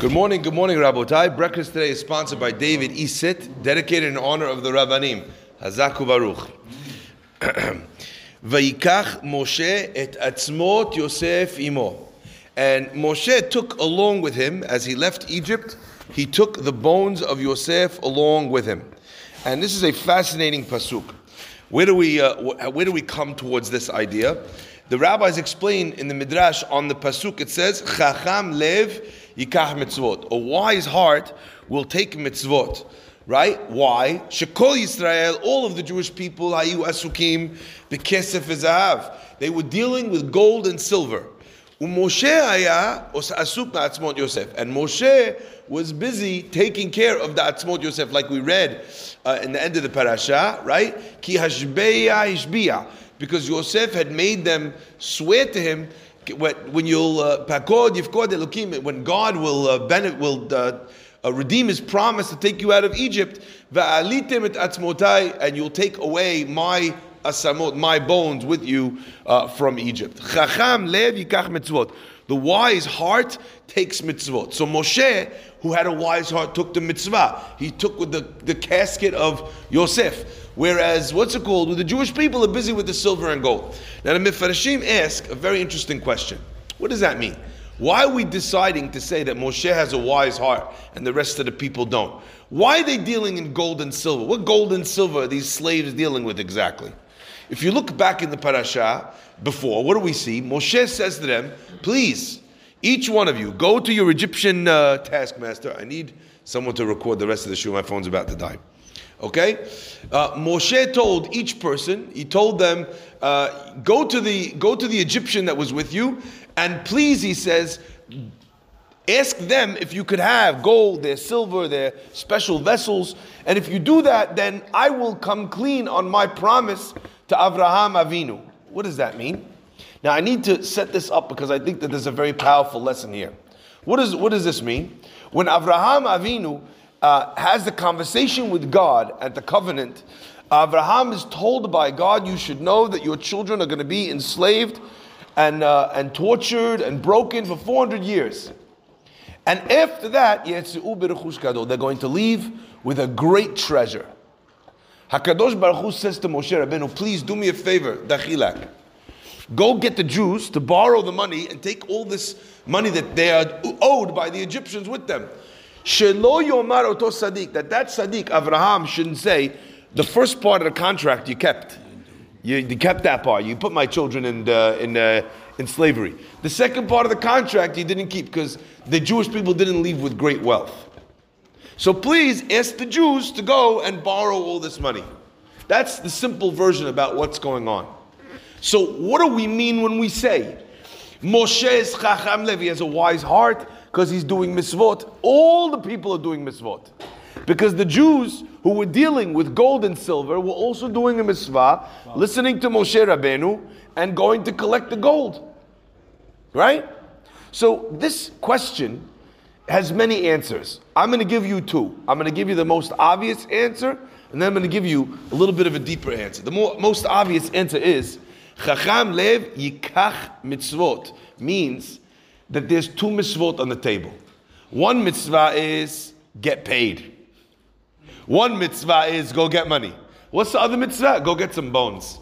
Good morning, good morning, Rabotai. Breakfast today is sponsored by David Isit, dedicated in honor of the Rabbanim. Hazaku Baruch. Vayikach Moshe et atzmot Yosef imo. And Moshe took along with him, as he left Egypt, he took the bones of Yosef along with him. And this is a fascinating pasuk. Where do we, uh, where do we come towards this idea? The rabbis explain in the Midrash on the pasuk, it says, Chacham lev yikach mitzvot. A wise heart will take mitzvot. Right? Why? Shekol Yisrael, all of the Jewish people, hayu asukim, bekesef v'zahav. They were dealing with gold and silver. And Moshe was busy taking care of the atzmot Yosef, like we read uh, in the end of the parasha, right? Ki hashbeya hishbiya. Because Yosef had made them swear to him when you'll uh, pakod yivkod elokim, when God will uh, benefit, will uh, uh, redeem His promise to take you out of Egypt, va'alitem et atzmotai, and you'll take away my asamot, my bones with you uh, from Egypt. Chacham lev yikach mitzvot. The wise heart takes mitzvot. So Moshe, who had a wise heart, took the mitzvah. He took with the, the casket of Yosef. Whereas, what's it called? The Jewish people are busy with the silver and gold. Now, the Mefarshim ask a very interesting question. What does that mean? Why are we deciding to say that Moshe has a wise heart and the rest of the people don't? Why are they dealing in gold and silver? What gold and silver are these slaves dealing with exactly? If you look back in the parasha before, what do we see? Moshe says to them, please, each one of you, go to your Egyptian uh, taskmaster. I need someone to record the rest of the show. My phone's about to die. Okay, uh, Moshe told each person. He told them, uh, "Go to the go to the Egyptian that was with you, and please," he says, "ask them if you could have gold, their silver, their special vessels, and if you do that, then I will come clean on my promise to Avraham Avinu." What does that mean? Now I need to set this up because I think that there's a very powerful lesson here. What, is, what does this mean? When Avraham Avinu uh, has the conversation with God at the covenant, Abraham is told by God, you should know that your children are going to be enslaved and, uh, and tortured and broken for 400 years. And after that, they're going to leave with a great treasure. Hakadosh Baruch Hu says to Moshe Rabbeinu, please do me a favor, dachilak. Go get the Jews to borrow the money and take all this money that they are owed by the Egyptians with them. Yomar that that sadiq, Avraham, shouldn't say, the first part of the contract you kept. You, you kept that part. You put my children in, uh, in, uh, in slavery. The second part of the contract you didn't keep because the Jewish people didn't leave with great wealth. So please ask the Jews to go and borrow all this money. That's the simple version about what's going on. So what do we mean when we say Moshe is Chacham Levi has a wise heart? because he's doing mitzvot. All the people are doing mitzvot. Because the Jews who were dealing with gold and silver were also doing a mitzvah, listening to Moshe Rabbeinu and going to collect the gold. Right? So this question has many answers. I'm going to give you two. I'm going to give you the most obvious answer, and then I'm going to give you a little bit of a deeper answer. The more, most obvious answer is Chacham lev yikach mitzvot means that there's two mitzvot on the table. One mitzvah is get paid. One mitzvah is go get money. What's the other mitzvah? Go get some bones.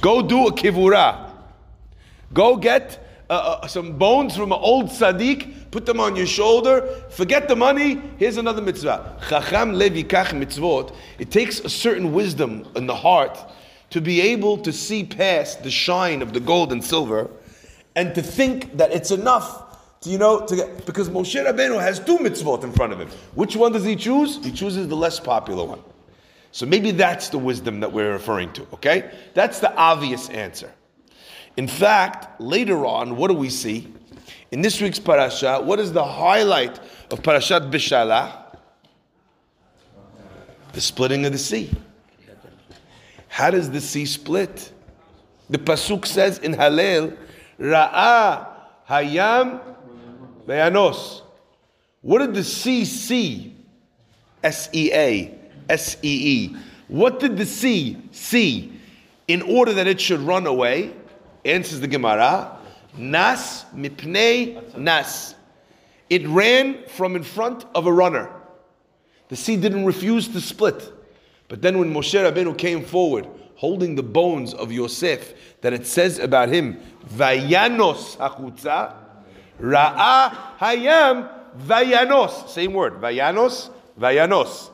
Go do a kivura. Go get uh, uh, some bones from an old tzaddik, put them on your shoulder, forget the money, here's another mitzvah. Chacham lev yikach mitzvot. It takes a certain wisdom in the heart to be able to see past the shine of the gold and silver and to think that it's enough to, you know, to get, because Moshe Rabbeinu has two mitzvot in front of him. Which one does he choose? He chooses the less popular one. So maybe that's the wisdom that we're referring to, okay? That's the obvious answer. In fact, later on, what do we see? In this week's parasha, what is the highlight of Parashat Bishalach? The splitting of the sea. How does the sea split? The Pasuk says in Hallel, Ra'a Hayam vayanos. What did the sea see? S E A S E E. What did the sea see in order that it should run away? Answers the Gemara. Nas mipnei nas. it ran from in front of a runner. The sea didn't refuse to split. But then when Moshe Rabbeinu came forward, holding the bones of Yosef, that it says about him, Vayanos hachutza, Ra'a hayam vayanos. Same word, vayanos, vayanos.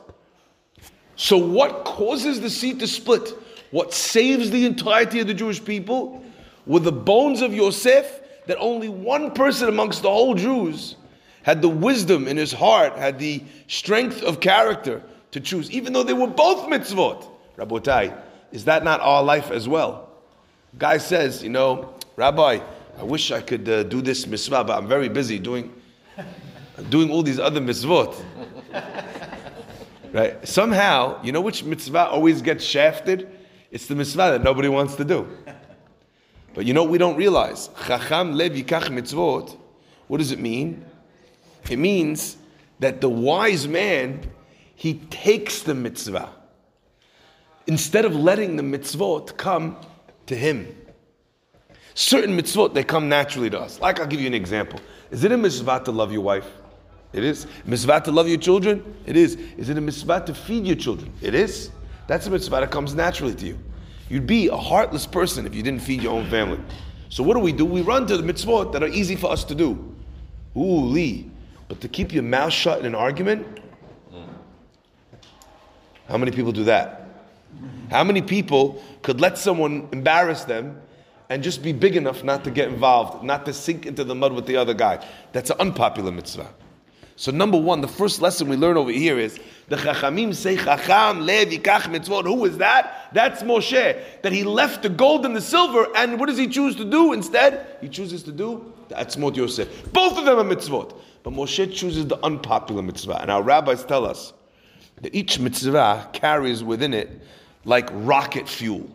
So what causes the sea to split? What saves the entirety of the Jewish people were the bones of Yosef that only one person amongst the whole Jews had the wisdom in his heart, had the strength of character to choose, even though they were both mitzvot. Rabotai, is that not our life as well? Guy says, you know, Rabbi, I wish I could uh, do this mitzvah, but I'm very busy doing, doing all these other mitzvot. right? Somehow, you know which mitzvah always gets shafted? It's the mitzvah that nobody wants to do. But you know we don't realize? Chacham lev yikach mitzvot. What does it mean? It means that the wise man, he takes the mitzvah instead of letting the mitzvot come to him. Certain mitzvot, they come naturally to us. Like, I'll give you an example. Is it a mitzvah to love your wife? It is. Mitzvah to love your children? It is. Is it a mitzvah to feed your children? It is. That's a mitzvah that comes naturally to you. You'd be a heartless person if you didn't feed your own family. So what do we do? We run to the mitzvot that are easy for us to do. Ooh, Lee. But to keep your mouth shut in an argument, how many people do that? How many people could let someone embarrass them and just be big enough not to get involved, not to sink into the mud with the other guy? That's an unpopular mitzvah. So number one, the first lesson we learn over here is the Chachamim say Chacham Levi yikach mitzvot. Who is that? That's Moshe. That he left the gold and the silver, and what does he choose to do instead? He chooses to do the Atzmot Yosef. Both of them are mitzvot. But Moshe chooses the unpopular mitzvah. And our rabbis tell us each mitzvah carries within it like rocket fuel.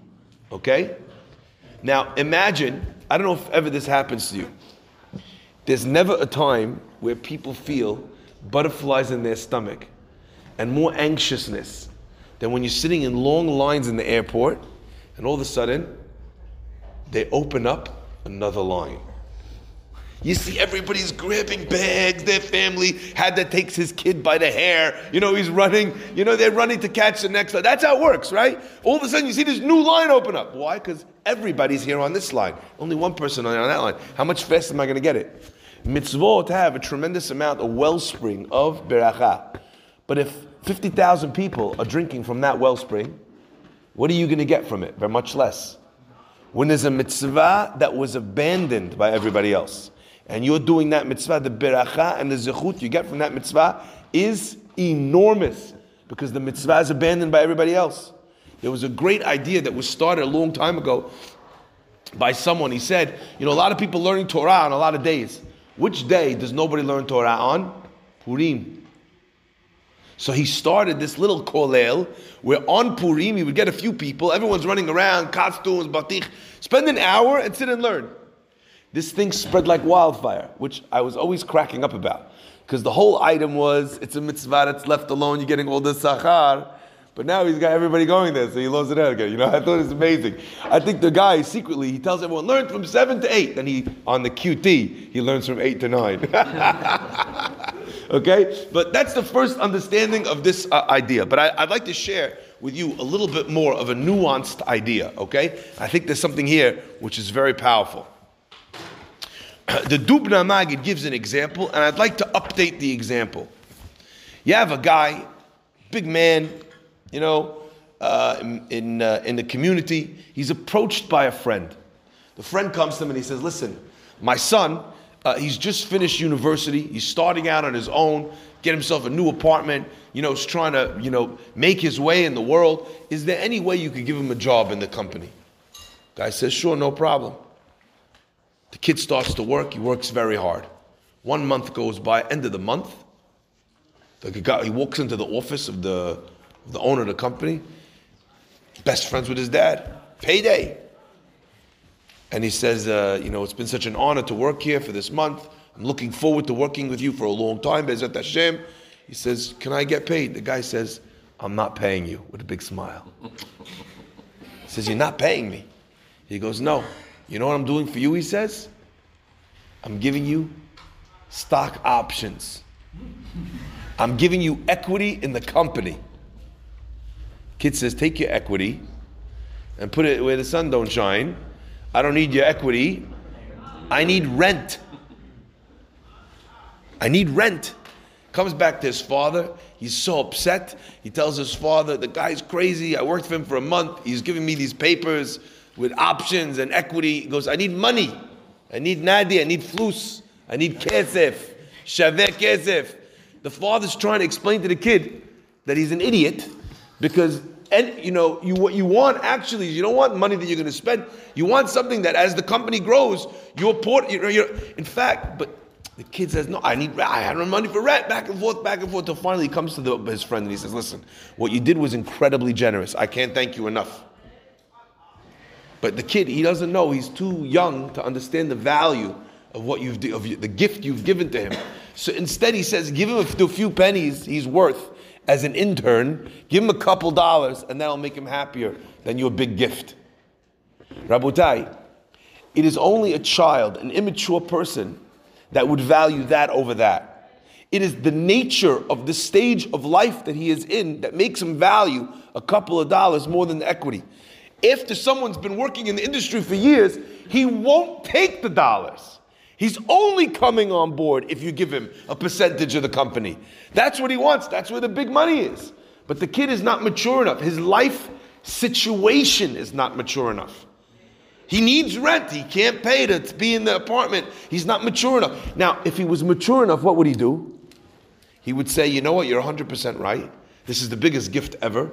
Okay? Now imagine, I don't know if ever this happens to you. There's never a time where people feel butterflies in their stomach and more anxiousness than when you're sitting in long lines in the airport and all of a sudden they open up another line. You see everybody's grabbing bags, their family had that takes his kid by the hair. You know, he's running, you know, they're running to catch the next line. That's how it works, right? All of a sudden you see this new line open up. Why? Because everybody's here on this line. Only one person on that line. How much faster am I going to get it? Mitzvot have a tremendous amount of wellspring of beracha. But if 50,000 people are drinking from that wellspring, what are you going to get from it? Very much less. When there's a mitzvah that was abandoned by everybody else, and you're doing that mitzvah, the beracha and the zechut you get from that mitzvah is enormous because the mitzvah is abandoned by everybody else. There was a great idea that was started a long time ago by someone. He said, you know, a lot of people learning Torah on a lot of days. Which day does nobody learn Torah on? Purim. So he started this little kollel where on Purim he would get a few people, everyone's running around, costumes, batich, spend an hour and sit and learn. This thing spread like wildfire, which I was always cracking up about. Because the whole item was, it's a mitzvah that's left alone, you're getting all the sachar. But now he's got everybody going there, so he loves it out again. You know, I thought it was amazing. I think the guy secretly he tells everyone learn from seven to eight. Then he on the QT he learns from eight to nine. okay, but that's the first understanding of this uh, idea. But I, would like to share with you a little bit more of a nuanced idea. Okay, I think there's something here which is very powerful. the Dubno Magid gives an example, and I'd like to update the example. You have a guy, big man, you know, uh, in, in, uh, in, the community. He's approached by a friend. The friend comes to him and he says, Listen, my son, uh, he's just finished university. He's starting out on his own, get himself a new apartment, you know, he's trying to, you know, make his way in the world. Is there any way you could give him a job in the company? Guy says, Sure, no problem. The kid starts to work, he works very hard. One month goes by, end of the month, the guy, he walks into the office of the, of the owner of the company, best friends with his dad, payday. And he says, uh, you know, it's been such an honor to work here for this month. I'm looking forward to working with you for a long time, Bezat Hashem. He says, can I get paid? The guy says, I'm not paying you, with a big smile. He says, you're not paying me. He goes, no. You know what I'm doing for you, he says? I'm giving you stock options. I'm giving you equity in the company. Kid says, take your equity and put it where the sun don't shine. I don't need your equity. I need rent. I need rent. Comes back to his father. He's so upset. He tells his father, the guy's crazy. I worked for him for a month. He's giving me these papers with options and equity. He goes, I need money. I need nadi. I need flus. I need kesef. Shaveh kesef. The father's trying to explain to the kid that he's an idiot because and you know you what you want actually is you don't want money that you're going to spend you want something that as the company grows you're port you know you're in fact but the kid says no i need i had no money for rent back and forth back and forth until finally he comes to the, his friend and he says listen what you did was incredibly generous i can't thank you enough but the kid he doesn't know he's too young to understand the value of what you've of the gift you've given to him so instead he says give him a few pennies he's worth as an intern, give him a couple dollars, and that'll make him happier than your big gift. Rabotai, it is only a child, an immature person, that would value that over that. It is the nature of the stage of life that he is in that makes him value a couple of dollars more than the equity. If someone's been working in the industry for years, he won't take the dollars. He's only coming on board if you give him a percentage of the company. That's what he wants. That's where the big money is. But the kid is not mature enough. His life situation is not mature enough. He needs rent. He can't pay to be in the apartment. He's not mature enough. Now, if he was mature enough, what would he do? He would say, You know what? You're 100% right. This is the biggest gift ever.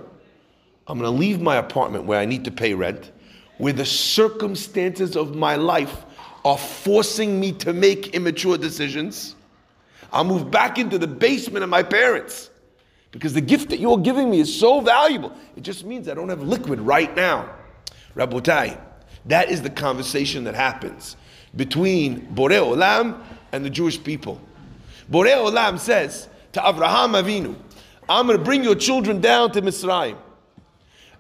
I'm going to leave my apartment where I need to pay rent, where the circumstances of my life are forcing me to make immature decisions. I'll move back into the basement of my parents because the gift that you're giving me is so valuable. It just means I don't have liquid right now. Rabotai, that is the conversation that happens between Borei Olam and the Jewish people. Borei Olam says to Avraham Avinu, I'm going to bring your children down to Mitzrayim.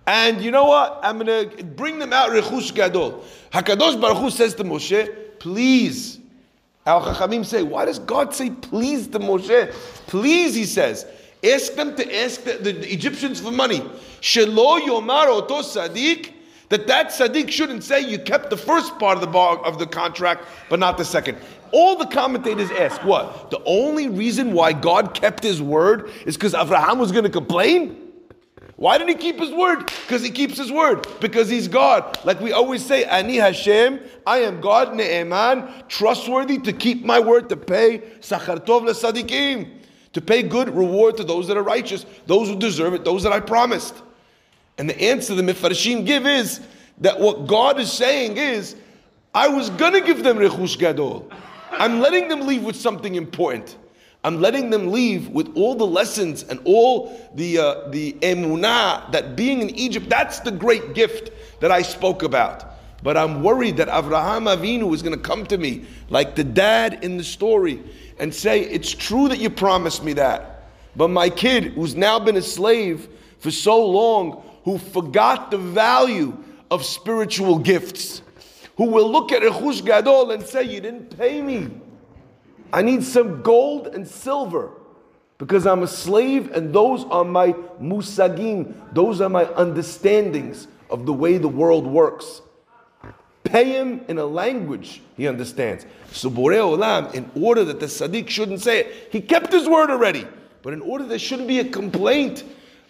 And you know what? I'm going to bring them out Rechush Gadol. Hakadosh Baruch Hu says to Moshe, please. Our Chachamim say, why does God say please to Moshe? Please, he says. Ask them to ask the, the, Egyptians for money. Shelo yomar oto sadiq. That that sadiq shouldn't say you kept the first part of the bar, of the contract, but not the second. All the commentators ask, what? The only reason why God kept his word is because Abraham was going to complain? Why did he keep his word? Because he keeps his word. Because he's God. Like we always say, Ani Hashem, I am God, Ne'eman, trustworthy to keep my word, to pay Sachartov Sadiqim, to pay good reward to those that are righteous, those who deserve it, those that I promised. And the answer the Mefarshim give is that what God is saying is, I was going to give them Rechush Gadol. I'm letting them leave with something important. I'm letting them leave with all the lessons and all the uh, the emunah that being in Egypt, that's the great gift that I spoke about. But I'm worried that Avraham Avinu is going to come to me like the dad in the story and say, It's true that you promised me that. But my kid, who's now been a slave for so long, who forgot the value of spiritual gifts, who will look at Rechush Gadol and say, You didn't pay me. I need some gold and silver because I'm a slave and those are my musagim, those are my understandings of the way the world works. Pay him in a language he understands. So Borei Olam, in order that the Sadiq shouldn't say it, he kept his word already. But in order there shouldn't be a complaint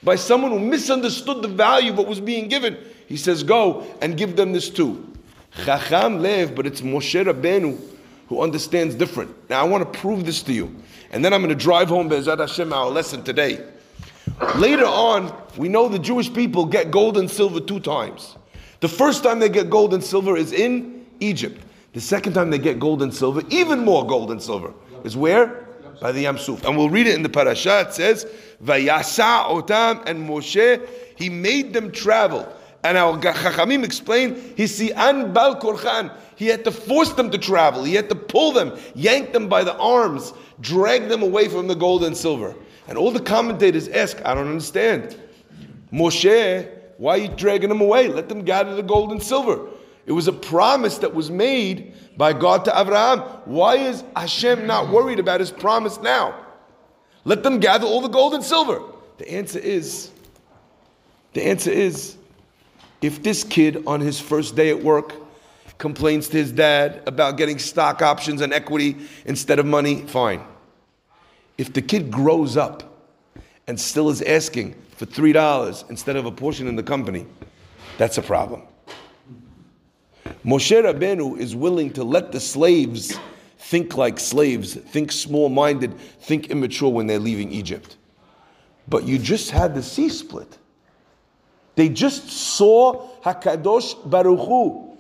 by someone who misunderstood the value of what was being given, he says, Go and give them this too. Chacham lev, but it's Moshe Rabbeinu who understands different. Now I want to prove this to you. And then I'm going to drive home Be'ezat Hashem our lesson today. Later on, we know the Jewish people get gold and silver two times. The first time they get gold and silver is in Egypt. The second time they get gold and silver, even more gold and silver, is where? By the Yam Suf. And we'll read it in the parasha. It says, Vayasa otam and Moshe, he made them travel. And our Chachamim explain, Hisi'an bal korchan. He had to force them to travel. He had to pull them, yank them by the arms, drag them away from the gold and silver. And all the commentators ask, I don't understand. Moshe, why are you dragging them away? Let them gather the gold and silver. It was a promise that was made by God to Abraham. Why is Hashem not worried about his promise now? Let them gather all the gold and silver. The answer is, the answer is, if this kid on his first day at work complains to his dad about getting stock options and equity instead of money, fine. If the kid grows up and still is asking for $3 instead of a portion in the company, that's a problem. Moshe Rabbeinu is willing to let the slaves think like slaves, think small minded, think immature when they're leaving Egypt. But you just had the sea split. They just saw Hakadosh Baruch Hu.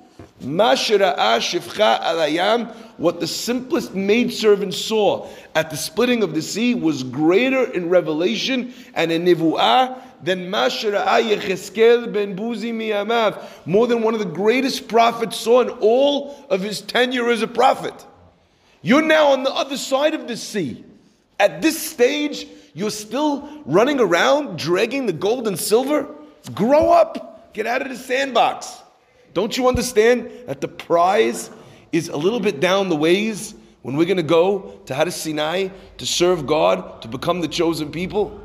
What the simplest maidservant saw at the splitting of the sea was greater in revelation and in nivu'ah than Yecheskel ben Buzi miyamav, more than one of the greatest prophets saw in all of his tenure as a prophet. You're now on the other side of the sea. At this stage, you're still running around dragging the gold and silver? Grow up. Get out of the sandbox. Don't you understand that the prize is a little bit down the ways when we're going to go to Har Sinai to serve God, to become the chosen people?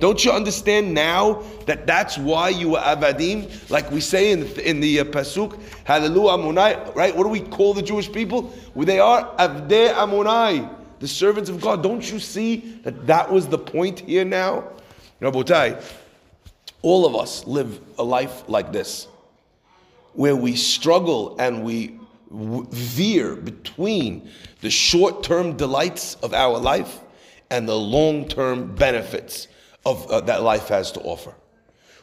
Don't you understand now that that's why you were avadim? Like we say in the, in the uh, pasuk, Hallelujah Amunai, right? What do we call the Jewish people? Well, they are avdei Amunai, the servants of God. Don't you see that that was the point here now? Rabotai, all of us live a life like this, where we struggle and we veer between the short term delights of our life and the long term benefits of, uh, that life has to offer.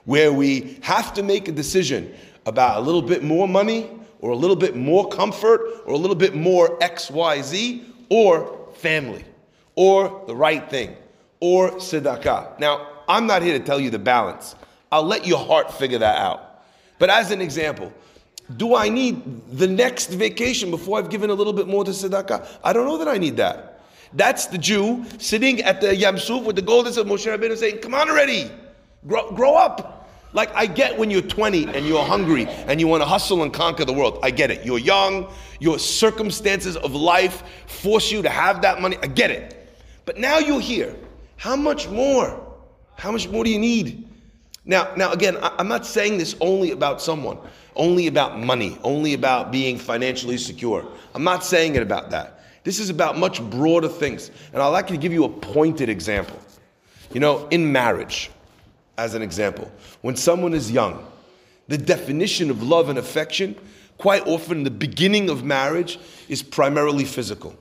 Where we have to make a decision about a little bit more money, or a little bit more comfort, or a little bit more XYZ, or family, or the right thing, or tzedakah. Now, I'm not here to tell you the balance. I'll let your heart figure that out. But as an example, do I need the next vacation before I've given a little bit more to tzedakah? I don't know that I need that. That's the Jew sitting at the Yam Suf with the golden of Moshe Rabbeinu saying, Come on already, grow, grow up. Like, I get when you're 20 and you're hungry and you want to hustle and conquer the world. I get it. You're young, your circumstances of life force you to have that money. I get it. But now you're here. How much more? How much more do you need? Now, now again, I'm not saying this only about someone, only about money, only about being financially secure. I'm not saying it about that. This is about much broader things. And I'd like to give you a pointed example. You know, in marriage, as an example, when someone is young, the definition of love and affection, quite often the beginning of marriage, is primarily physical.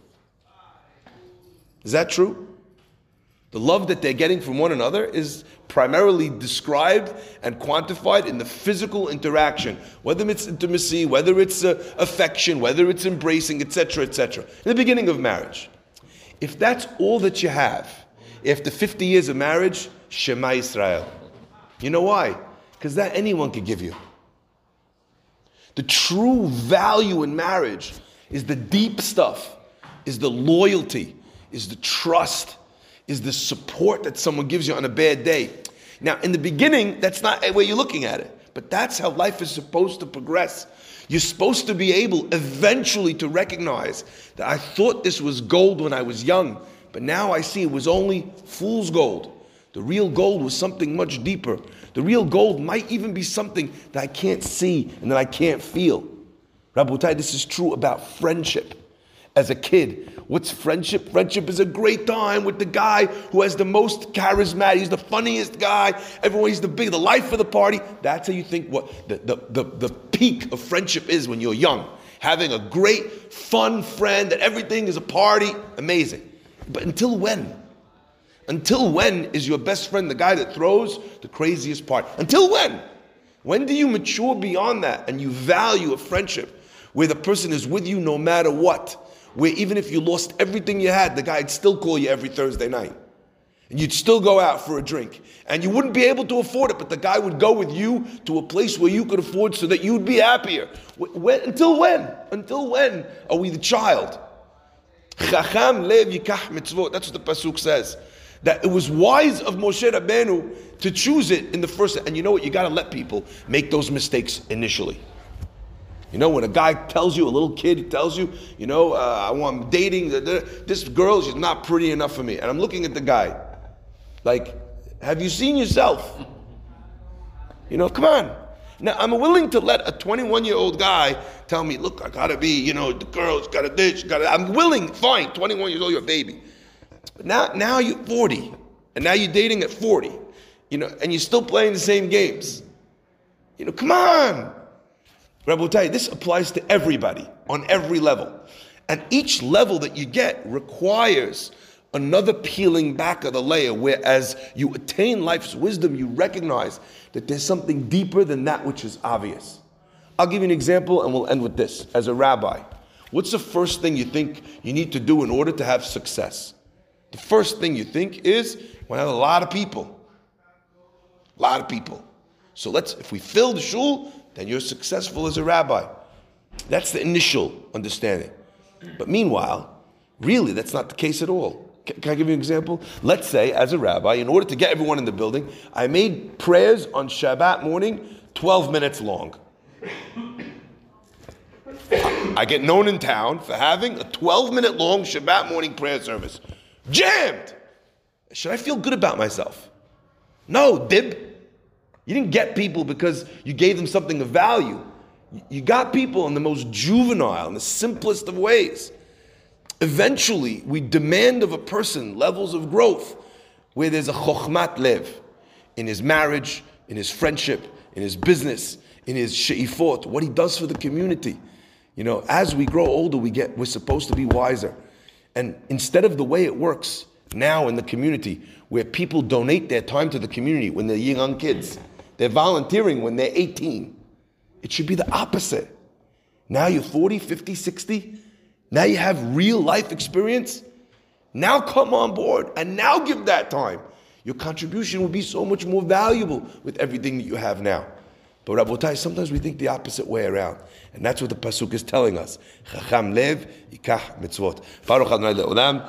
Is that true? The love that they're getting from one another is primarily described and quantified in the physical interaction, whether it's intimacy, whether it's uh, affection, whether it's embracing, etc., etc. In the beginning of marriage. If that's all that you have, after 50 years of marriage, Shema Israel. You know why? Because that anyone could give you. The true value in marriage is the deep stuff, is the loyalty, is the trust is the support that someone gives you on a bad day. Now, in the beginning, that's not way you're looking at it, but that's how life is supposed to progress. You're supposed to be able eventually to recognize that I thought this was gold when I was young, but now I see it was only fool's gold. The real gold was something much deeper. The real gold might even be something that I can't see and that I can't feel. Rabotai, this is true about friendship as a kid. What's friendship? Friendship is a great time with the guy who has the most charismatic, he's the funniest guy, everyone, he's the big, the life of the party. That's how you think what the, the, the, the peak of friendship is when you're young. Having a great, fun friend that everything is a party, amazing. But until when? Until when is your best friend the guy that throws the craziest party? Until when? When do you mature beyond that and you value a friendship where the person is with you no matter what? Where even if you lost everything you had, the guy'd still call you every Thursday night. And you'd still go out for a drink. And you wouldn't be able to afford it, but the guy would go with you to a place where you could afford so that you'd be happier. When, until when? Until when are we the child? Chacham lev yikach mitzvot. That's what the Pasuk says. That it was wise of Moshe Rabbeinu to choose it in the first. And you know what? You got to let people make those mistakes initially. You know, when a guy tells you, a little kid tells you, you know, uh, I want dating, this girl, she's not pretty enough for me. And I'm looking at the guy, like, have you seen yourself? You know, come on. Now, I'm willing to let a 21 year old guy tell me, look, I gotta be, you know, the girl's gotta this, gotta, I'm willing, fine, 21 years old, you're a baby. But now, now you're 40, and now you're dating at 40, you know, and you're still playing the same games. You know, come on. Rabotai, this applies to everybody on every level. And each level that you get requires another peeling back of the layer where as you attain life's wisdom, you recognize that there's something deeper than that which is obvious. I'll give you an example and we'll end with this. As a rabbi, what's the first thing you think you need to do in order to have success? The first thing you think is we have a lot of people. A lot of people. So let's, if we fill the shul, then you're successful as a rabbi. That's the initial understanding. But meanwhile, really, that's not the case at all. Can, can I give you an example? Let's say, as a rabbi, in order to get everyone in the building, I made prayers on Shabbat morning 12 minutes long. I get known in town for having a 12 minute long Shabbat morning prayer service. Jammed! Should I feel good about myself? No, dib. You didn't get people because you gave them something of value. You got people in the most juvenile, in the simplest of ways. Eventually, we demand of a person levels of growth where there's a chokhmat lev in his marriage, in his friendship, in his business, in his she'ifot, what he does for the community. You know, as we grow older, we get we're supposed to be wiser. And instead of the way it works now in the community, where people donate their time to the community when they're young kids, they're volunteering when they're 18. It should be the opposite. Now you're 40, 50, 60. Now you have real life experience. Now come on board and now give that time. Your contribution will be so much more valuable with everything that you have now. But Rabotai, sometimes we think the opposite way around. And that's what the Pasuk is telling us. Chacham lev, mitzvot. Baruch Adonai le'olam.